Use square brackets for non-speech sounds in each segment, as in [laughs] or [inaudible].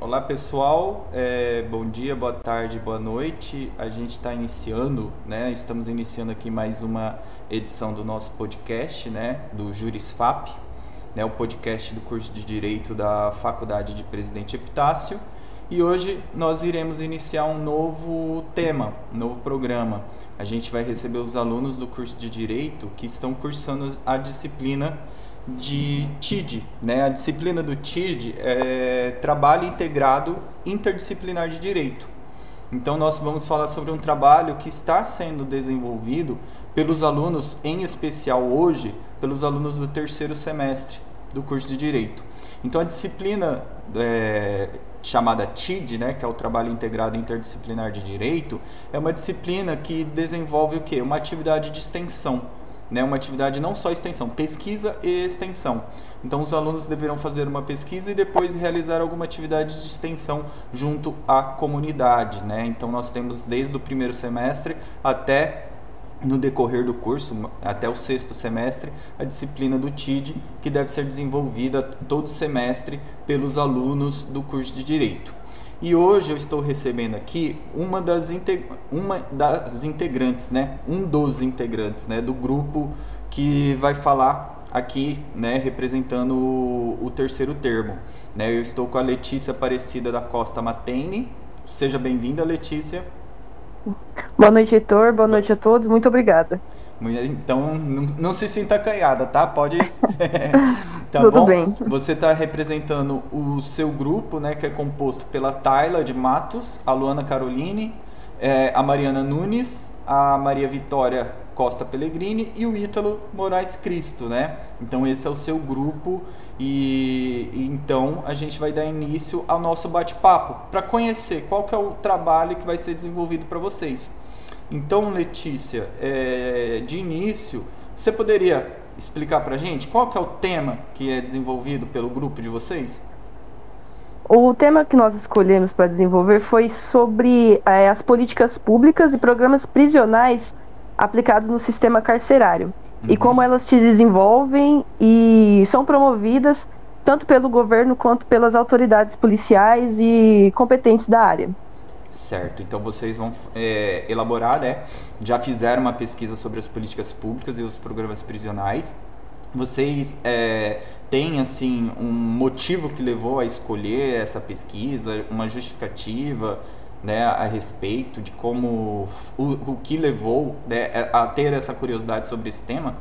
Olá pessoal, é, bom dia, boa tarde, boa noite. A gente está iniciando, né? Estamos iniciando aqui mais uma edição do nosso podcast, né? Do Jurisfap, né? O podcast do curso de Direito da Faculdade de Presidente Epitácio. E hoje nós iremos iniciar um novo tema, um novo programa. A gente vai receber os alunos do curso de Direito que estão cursando a disciplina de TID. Né? A disciplina do TID é Trabalho Integrado Interdisciplinar de Direito. Então, nós vamos falar sobre um trabalho que está sendo desenvolvido pelos alunos, em especial hoje, pelos alunos do terceiro semestre do curso de Direito. Então, a disciplina é, chamada TID, né, que é o Trabalho Integrado Interdisciplinar de Direito, é uma disciplina que desenvolve o quê? Uma atividade de extensão né, uma atividade não só extensão, pesquisa e extensão. Então, os alunos deverão fazer uma pesquisa e depois realizar alguma atividade de extensão junto à comunidade. Né? Então, nós temos desde o primeiro semestre até no decorrer do curso, até o sexto semestre, a disciplina do TID, que deve ser desenvolvida todo semestre pelos alunos do curso de Direito. E hoje eu estou recebendo aqui uma das, uma das integrantes, né? Um dos integrantes, né? Do grupo que vai falar aqui, né? Representando o, o terceiro termo. Né? Eu estou com a Letícia Aparecida da Costa Matene. Seja bem-vinda, Letícia. Boa noite, Heitor. Boa noite a todos. Muito obrigada. Então, não, não se sinta acanhada, tá? Pode. [laughs] tá Tudo bom? bem. Você está representando o seu grupo, né? Que é composto pela Tayla de Matos, a Luana Caroline, é, a Mariana Nunes, a Maria Vitória Costa Pellegrini e o Ítalo Moraes Cristo, né? Então esse é o seu grupo e, e então a gente vai dar início ao nosso bate-papo para conhecer qual que é o trabalho que vai ser desenvolvido para vocês. Então, Letícia, é, de início, você poderia explicar para a gente qual que é o tema que é desenvolvido pelo grupo de vocês? O tema que nós escolhemos para desenvolver foi sobre é, as políticas públicas e programas prisionais aplicados no sistema carcerário uhum. e como elas se desenvolvem e são promovidas tanto pelo governo quanto pelas autoridades policiais e competentes da área. Certo, então vocês vão é, elaborar, né? Já fizeram uma pesquisa sobre as políticas públicas e os programas prisionais. Vocês é, têm, assim, um motivo que levou a escolher essa pesquisa, uma justificativa, né, a respeito de como, o, o que levou né, a ter essa curiosidade sobre esse tema?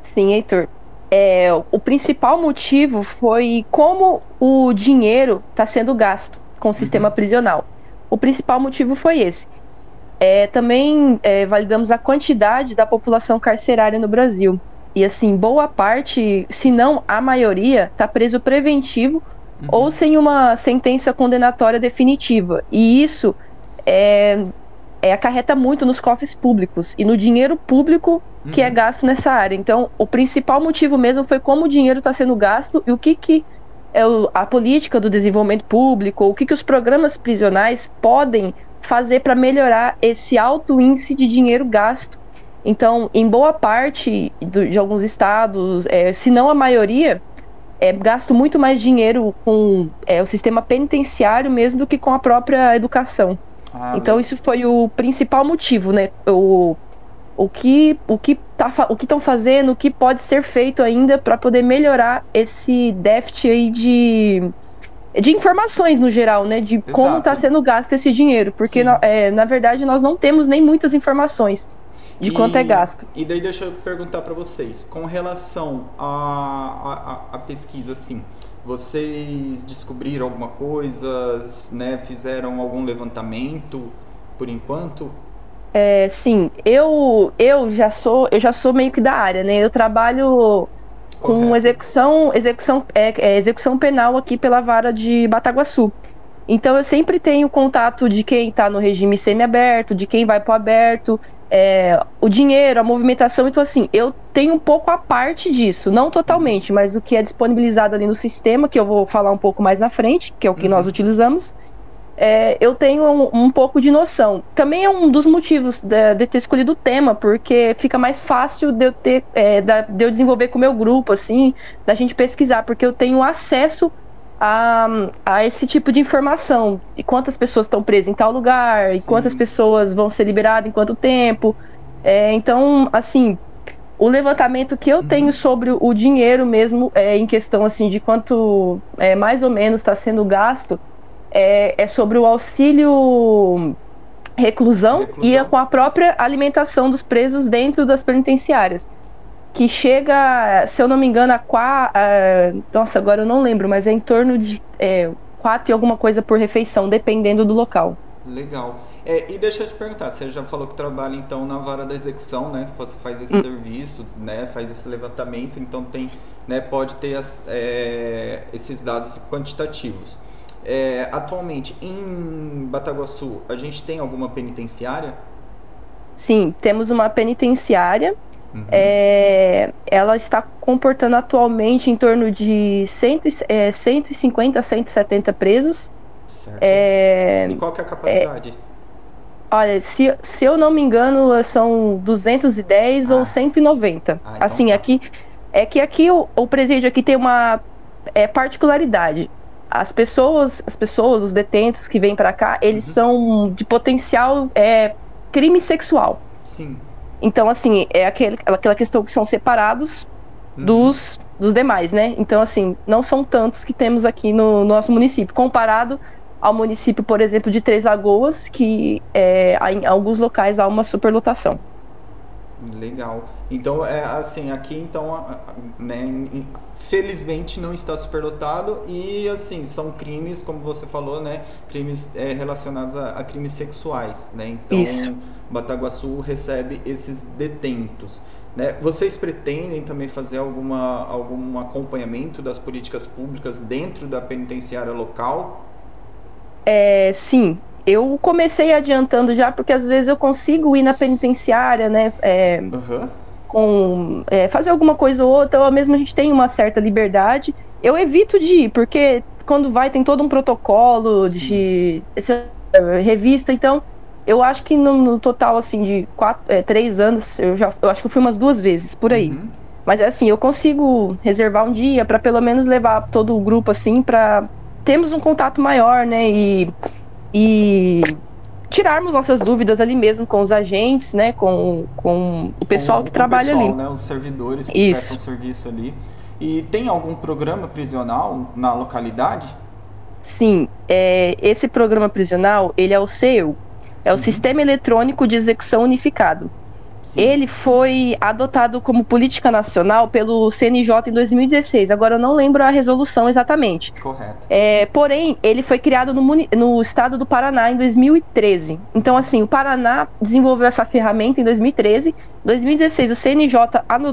Sim, Heitor. É, o principal motivo foi como o dinheiro está sendo gasto com o sistema uhum. prisional. O principal motivo foi esse. É, também é, validamos a quantidade da população carcerária no Brasil. E assim, boa parte, se não a maioria, está preso preventivo uhum. ou sem uma sentença condenatória definitiva. E isso é, é, acarreta muito nos cofres públicos e no dinheiro público que é uhum. gasto nessa área. Então, o principal motivo mesmo foi como o dinheiro está sendo gasto e o que, que é a política do desenvolvimento público, o que, que os programas prisionais podem fazer para melhorar esse alto índice de dinheiro gasto. Então, em boa parte do, de alguns estados, é, se não a maioria, é gasto muito mais dinheiro com é, o sistema penitenciário mesmo do que com a própria educação. Ah, então, isso foi o principal motivo, né? O, o que o que tá, o que estão fazendo, o que pode ser feito ainda para poder melhorar esse déficit aí de de informações no geral, né, de Exato. como está sendo gasto esse dinheiro, porque na, é, na verdade nós não temos nem muitas informações de e, quanto é gasto. E daí deixa eu perguntar para vocês, com relação à a, a, a, pesquisa, assim, vocês descobriram alguma coisa, né, fizeram algum levantamento por enquanto? É, sim, eu eu já sou eu já sou meio que da área, né? Eu trabalho com Correto. execução execução é, é, execução penal aqui pela vara de Bataguaçu. Então eu sempre tenho contato de quem está no regime semiaberto, de quem vai para o aberto, é, o dinheiro, a movimentação. Então assim, eu tenho um pouco a parte disso, não totalmente, mas o que é disponibilizado ali no sistema, que eu vou falar um pouco mais na frente, que é o que uhum. nós utilizamos é, eu tenho um, um, pouco de noção. Também é um dos motivos de, de, ter escolhido o tema, porque fica mais fácil de eu, ter, é, de eu desenvolver com o meu grupo, assim, da gente pesquisar, porque eu tenho acesso a, a esse tipo de informação. E quantas pessoas estão presas em tal lugar, Sim. e quantas pessoas vão ser liberadas em quanto tempo. É, então, assim, o levantamento que eu uhum. tenho sobre o dinheiro mesmo, é, em questão assim de quanto é, mais ou menos está sendo gasto, é, é, sobre o auxílio reclusão, reclusão e com a própria alimentação dos presos dentro das penitenciárias que chega, se eu não me engano, a quatro. nossa, agora eu não lembro, mas é em torno de é, quatro e alguma coisa por refeição, dependendo do local. Legal. É, e deixa eu te perguntar, você já falou que trabalha então na vara da execução, né? Você faz esse hum. serviço, né? Faz esse levantamento, então tem, né? Pode ter as, é, esses dados quantitativos. É, atualmente em Bataguaçu, a gente tem alguma penitenciária? Sim, temos uma penitenciária Uhum. É, ela está comportando atualmente em torno de cento, é, 150 a 170 presos. Certo. É, e qual que é a capacidade? É, olha, se, se eu não me engano, são 210 ah. ou 190. Ah, então assim, tá. aqui é que aqui o, o presídio aqui tem uma é, particularidade. As pessoas, as pessoas, os detentos que vêm para cá, eles uhum. são de potencial é, crime sexual. Sim. Então, assim, é aquele, aquela questão que são separados uhum. dos, dos demais, né? Então, assim, não são tantos que temos aqui no, no nosso município, comparado ao município, por exemplo, de Três Lagoas, que é, em alguns locais há uma superlotação. Legal. Então, é assim, aqui então, né, felizmente não está superlotado e assim, são crimes, como você falou, né, crimes é, relacionados a, a, crimes sexuais, né? Então, Isso. Bataguaçu recebe esses detentos. Né? Vocês pretendem também fazer alguma, algum acompanhamento das políticas públicas dentro da penitenciária local? É, sim, eu comecei adiantando já, porque às vezes eu consigo ir na penitenciária, né? É, uhum. Com é, fazer alguma coisa ou outra, ou mesmo a gente tem uma certa liberdade. Eu evito de ir, porque quando vai tem todo um protocolo Sim. de revista, então eu acho que no, no total, assim, de quatro, é, três anos, eu já eu acho que eu fui umas duas vezes por aí. Uhum. Mas é assim, eu consigo reservar um dia para pelo menos levar todo o grupo assim para termos um contato maior, né? E, e tirarmos nossas dúvidas ali mesmo com os agentes, né? Com, com o pessoal com, que trabalha pessoal, ali. Né, os servidores que Isso. prestam serviço ali. E tem algum programa prisional na localidade? Sim, é, esse programa prisional, ele é o CEU, é o uhum. Sistema Eletrônico de Execução Unificado. Sim. Ele foi adotado como política nacional pelo CNJ em 2016. Agora eu não lembro a resolução exatamente. Correto. É, porém, ele foi criado no, no, estado do Paraná em 2013. Então, assim, o Paraná desenvolveu essa ferramenta em 2013. Em 2016, o CNJ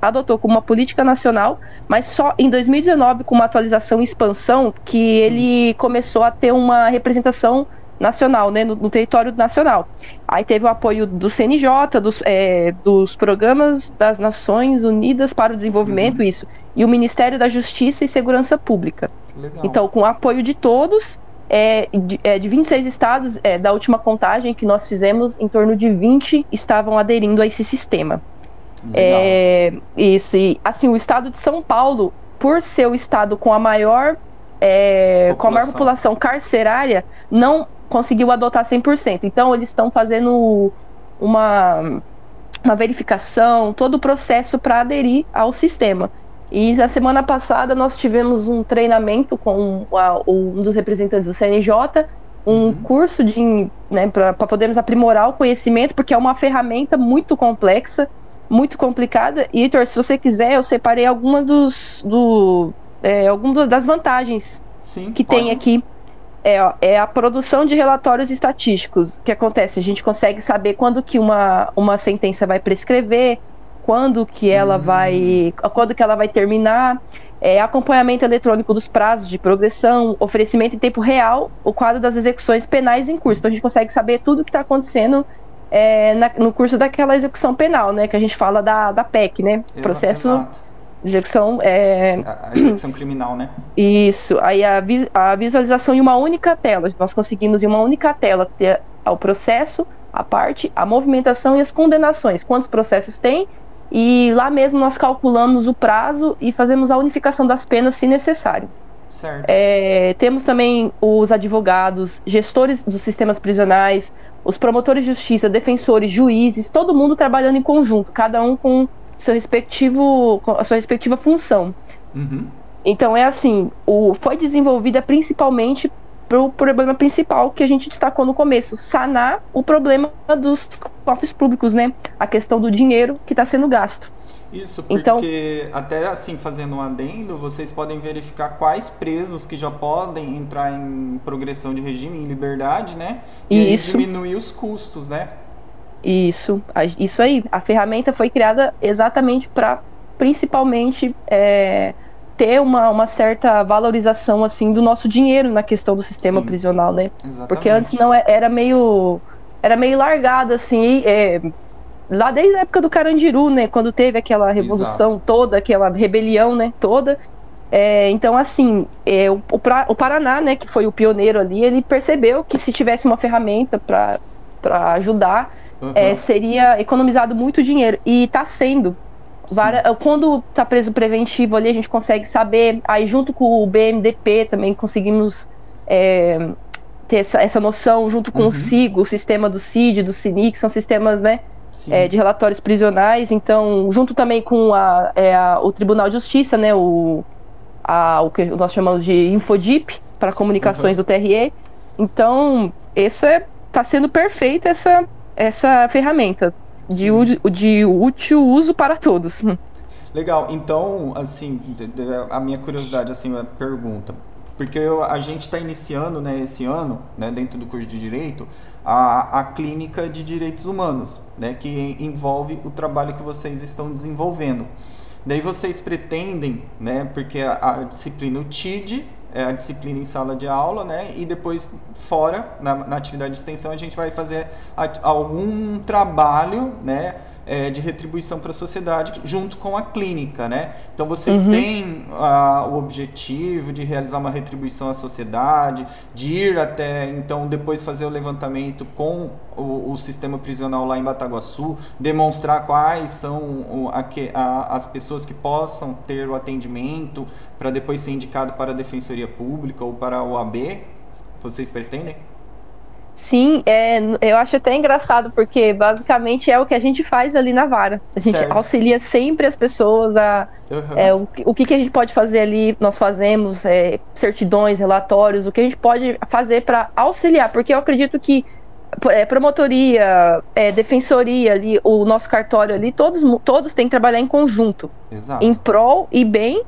adotou como uma política nacional, mas só em 2019, com uma atualização e expansão, que Sim. ele começou a ter uma representação nacional, né, no, no, território nacional. Aí teve o apoio do CNJ, dos, é, dos programas das Nações Unidas para o Desenvolvimento, uhum. isso, e o Ministério da Justiça e Segurança Pública. Legal. Então, com o apoio de todos, é, de, é, de 26 estados, é, da última contagem que nós fizemos, em torno de 20 estavam aderindo a esse sistema. É, isso, e, assim, o estado de São Paulo, por ser o estado com a maior é, com a maior população carcerária, não conseguiu adotar 100%. Então, eles estão fazendo uma, uma verificação, todo o processo para aderir ao sistema. E na semana passada nós tivemos um treinamento com a, um dos representantes do CNJ, um uhum. curso de né, para podermos aprimorar o conhecimento, porque é uma ferramenta muito complexa, muito complicada. E, Heitor, se você quiser, eu separei algumas dos, do, é, algumas das vantagens Sim, que pode. tem aqui é, ó, é a produção de relatórios estatísticos. O que acontece? A gente consegue saber quando que uma, uma sentença vai prescrever, quando que ela hum. vai. quando que ela vai terminar. É, acompanhamento eletrônico dos prazos de progressão, oferecimento em tempo real, o quadro das execuções penais em curso. Então a gente consegue saber tudo o que está acontecendo é, na, no curso daquela execução penal, né? Que a gente fala da, da PEC, né? Processo. Exato Execução é. A, execução criminal, né? Isso. Aí a, a visualização em uma única tela. Nós conseguimos em uma única tela ter o processo, a parte, a movimentação e as condenações. Quantos processos tem? E lá mesmo nós calculamos o prazo e fazemos a unificação das penas se necessário. É, temos também os advogados, gestores dos sistemas prisionais, os promotores de justiça, defensores, juízes, todo mundo trabalhando em conjunto, cada um com seu respectivo, a sua respectiva função. Uhum. Então é assim, o, foi desenvolvida principalmente para o problema principal que a gente destacou no começo, sanar o problema dos cofres públicos, né? A questão do dinheiro que está sendo gasto. Isso, então porque então, até assim, fazendo um adendo, vocês podem verificar quais presos que já podem entrar em progressão de regime em liberdade, né? E isso. diminuir os custos, né? Isso, isso aí. A ferramenta foi criada exatamente para, principalmente, é, ter uma, uma certa valorização assim do nosso dinheiro na questão do sistema Sim, prisional, né? Exatamente. Porque antes não é, era meio era meio largado assim. É, lá desde a época do Carandiru, né? Quando teve aquela revolução Exato. toda, aquela rebelião, né? Toda. É, então, assim, é, o, o, Paraná, né, que foi o pioneiro ali, ele percebeu que se tivesse uma ferramenta para ajudar, uhum. é, seria economizado muito dinheiro. E está sendo. quando está preso preventivo ali, a gente consegue saber. Aí, junto com o BMDP, também conseguimos é, ter essa, essa noção, junto com uhum. o SIGO, o sistema do CID, do CINIC, são sistemas, né? é, de relatórios prisionais. Então, junto também com a, é, a, o Tribunal de Justiça, né, o, a, o que nós chamamos de Infodip, para comunicações uhum. do TRE. Então, essa está sendo perfeita essa, essa ferramenta de, de útil uso para todos. [laughs] Legal. Então, assim, a minha curiosidade, assim, a pergunta porque eu, a gente está iniciando né, esse ano, né, dentro do curso de Direito, a, a clínica de direitos humanos, né, que envolve o trabalho que vocês estão desenvolvendo. Daí vocês pretendem, né, porque a, a disciplina o TID é a disciplina em sala de aula, né? E depois, fora, na, na atividade de extensão, a gente vai fazer a, algum trabalho, né? É, de retribuição para a sociedade junto com a clínica, né? Então vocês uhum. têm uh, o objetivo de realizar uma retribuição à sociedade, de ir até então depois fazer o levantamento com o, o sistema prisional lá em Bataguaçu, demonstrar quais são a, a, as pessoas que possam ter o atendimento para depois ser indicado para a defensoria pública ou para a OAB. Vocês pretendem? Sim, é, eu acho até engraçado, porque basicamente é o que a gente faz ali na vara. A gente certo. auxilia sempre as pessoas a. Uhum. É, o, o que, que a gente pode fazer ali, nós fazemos é, certidões, relatórios, o que a gente pode fazer para auxiliar, porque eu acredito que é, promotoria, é, defensoria ali, o nosso cartório ali, todos, todos têm que trabalhar em conjunto. Exato. Em prol e bem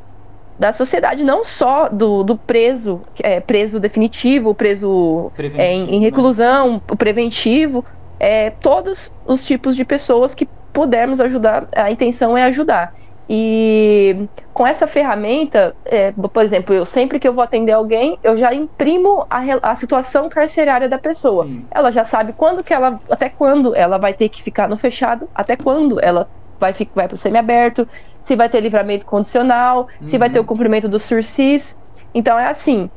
da sociedade, não só do, do preso, é, preso definitivo, preso é, em, em, né? reclusão, né? preventivo, é, todos os tipos de pessoas que pudermos ajudar, a intenção é ajudar. E com essa ferramenta, é, por exemplo, eu sempre que eu vou atender alguém, eu já imprimo a, a situação carcerária da pessoa. Sim. Ela já sabe quando que ela, até quando ela vai ter que ficar no fechado, até quando ela vai, vai para o semiaberto, se vai ter livramento condicional, uhum. se vai ter o uhum. cumprimento do sursis. Então é assim.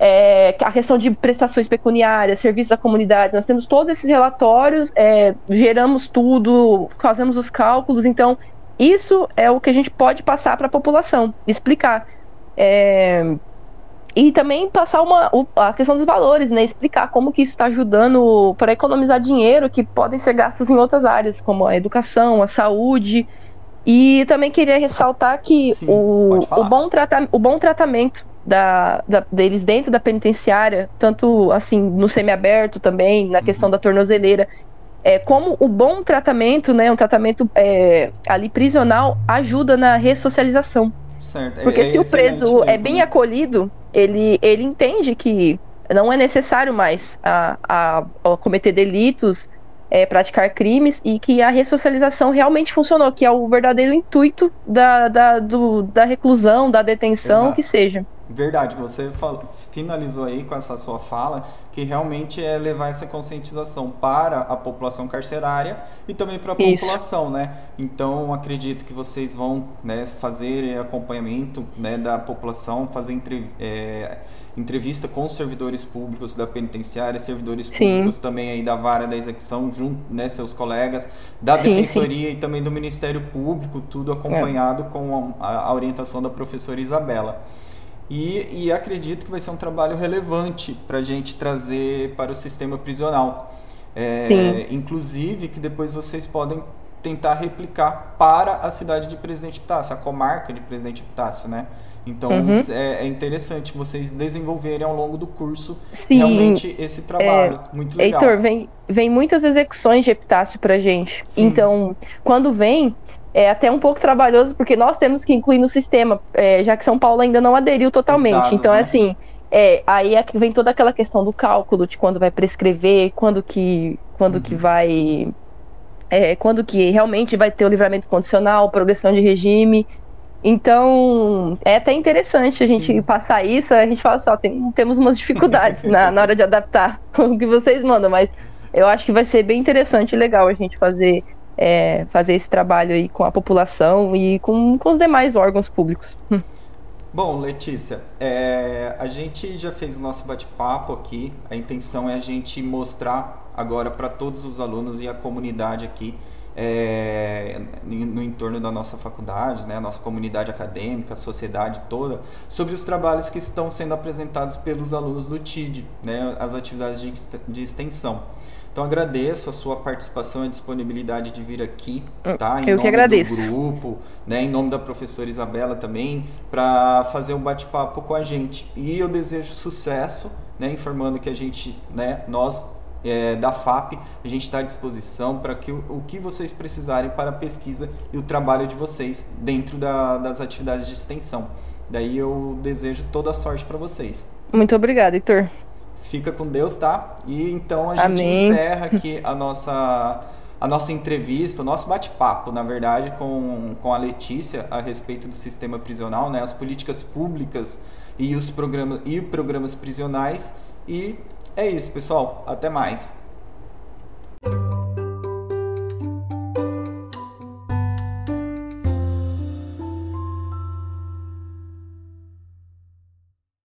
É, a questão de prestações pecuniárias, serviços à comunidade, nós temos todos esses relatórios, é, geramos tudo, fazemos os cálculos, então isso é o que a gente pode passar para a população, explicar. É, e também passar uma, a questão dos valores, né? Explicar como que isso está ajudando para economizar dinheiro que podem ser gastos em outras áreas, como a educação, a saúde. E também queria ressaltar que Sim, o, o, bom o bom tratamento da, da, deles dentro da penitenciária, tanto assim no semiaberto também, na uhum. questão da tornozeleira, é, como o bom tratamento, né, um tratamento é, ali prisional, ajuda na ressocialização. Certo. Porque é, se o preso mesmo, é bem né? acolhido, ele, ele entende que não é necessário mais a, a, a cometer delitos, é, praticar crimes e que a ressocialização realmente funcionou, que é o verdadeiro intuito da, da, do, da reclusão, da detenção, Exato. que seja. Verdade, você finalizou aí com essa sua fala que realmente é levar essa conscientização para a população carcerária e também para a população, né? Então acredito que vocês vão né, fazer acompanhamento né, da população, fazer entre, é, entrevista com servidores públicos da penitenciária, servidores sim. públicos também aí da vara da execução, junto, né, seus colegas, da sim, defensoria sim. e também do Ministério Público, tudo acompanhado é. com a, a orientação da professora Isabela. E, e acredito que vai ser um trabalho relevante para a gente trazer para o sistema prisional. É, inclusive que depois vocês podem tentar replicar para a cidade de Presidente Epitácio, a comarca de Presidente Epitácio, né? Então uhum. é, é, interessante vocês desenvolverem ao longo do curso Sim. realmente esse trabalho. É, muito legal. Heitor, vem, vem muitas execuções de Epitácio pra gente. Sim. Então, quando vem, é até um pouco trabalhoso, porque nós temos que incluir no sistema, é, já que São Paulo ainda não aderiu totalmente. Dados, então, né? assim, é, aí é vem toda aquela questão do cálculo de quando vai prescrever, quando que, quando uhum. que vai. É, quando que realmente vai ter o livramento condicional, progressão de regime. Então, é até interessante a gente Sim. passar isso. A gente fala só, assim, tem, temos umas dificuldades [laughs] na, na hora de adaptar [laughs] o que vocês mandam, mas eu acho que vai ser bem interessante e legal a gente fazer, é, fazer esse trabalho aí com a população e com, com os demais órgãos públicos. Bom, Letícia, é, a gente já fez o nosso bate-papo aqui. A intenção é a gente mostrar agora para todos os alunos e a comunidade aqui é, no entorno da nossa faculdade, né, nossa comunidade acadêmica, a sociedade toda, sobre os trabalhos que estão sendo apresentados pelos alunos do TID, né, as atividades de, de extensão. Então agradeço a sua participação e disponibilidade de vir aqui, tá? Em Eu nome que agradeço. do grupo, né? Em nome da professora Isabela também, para fazer um bate-papo com a gente. E eu desejo sucesso, né? Informando que a gente, né? Nós é, da FAP, a gente está à disposição para que o, o, que vocês precisarem para a pesquisa e o trabalho de vocês dentro da, das atividades de extensão. Daí eu desejo toda a sorte para vocês. Muito obrigada, Heitor. Fica com Deus, tá? E então a gente Amém. encerra [laughs] aqui a nossa a nossa entrevista, o nosso bate-papo, na verdade, com, com a Letícia a respeito do sistema prisional, né, as políticas públicas e os programas e programas prisionais e é isso, pessoal. Até mais.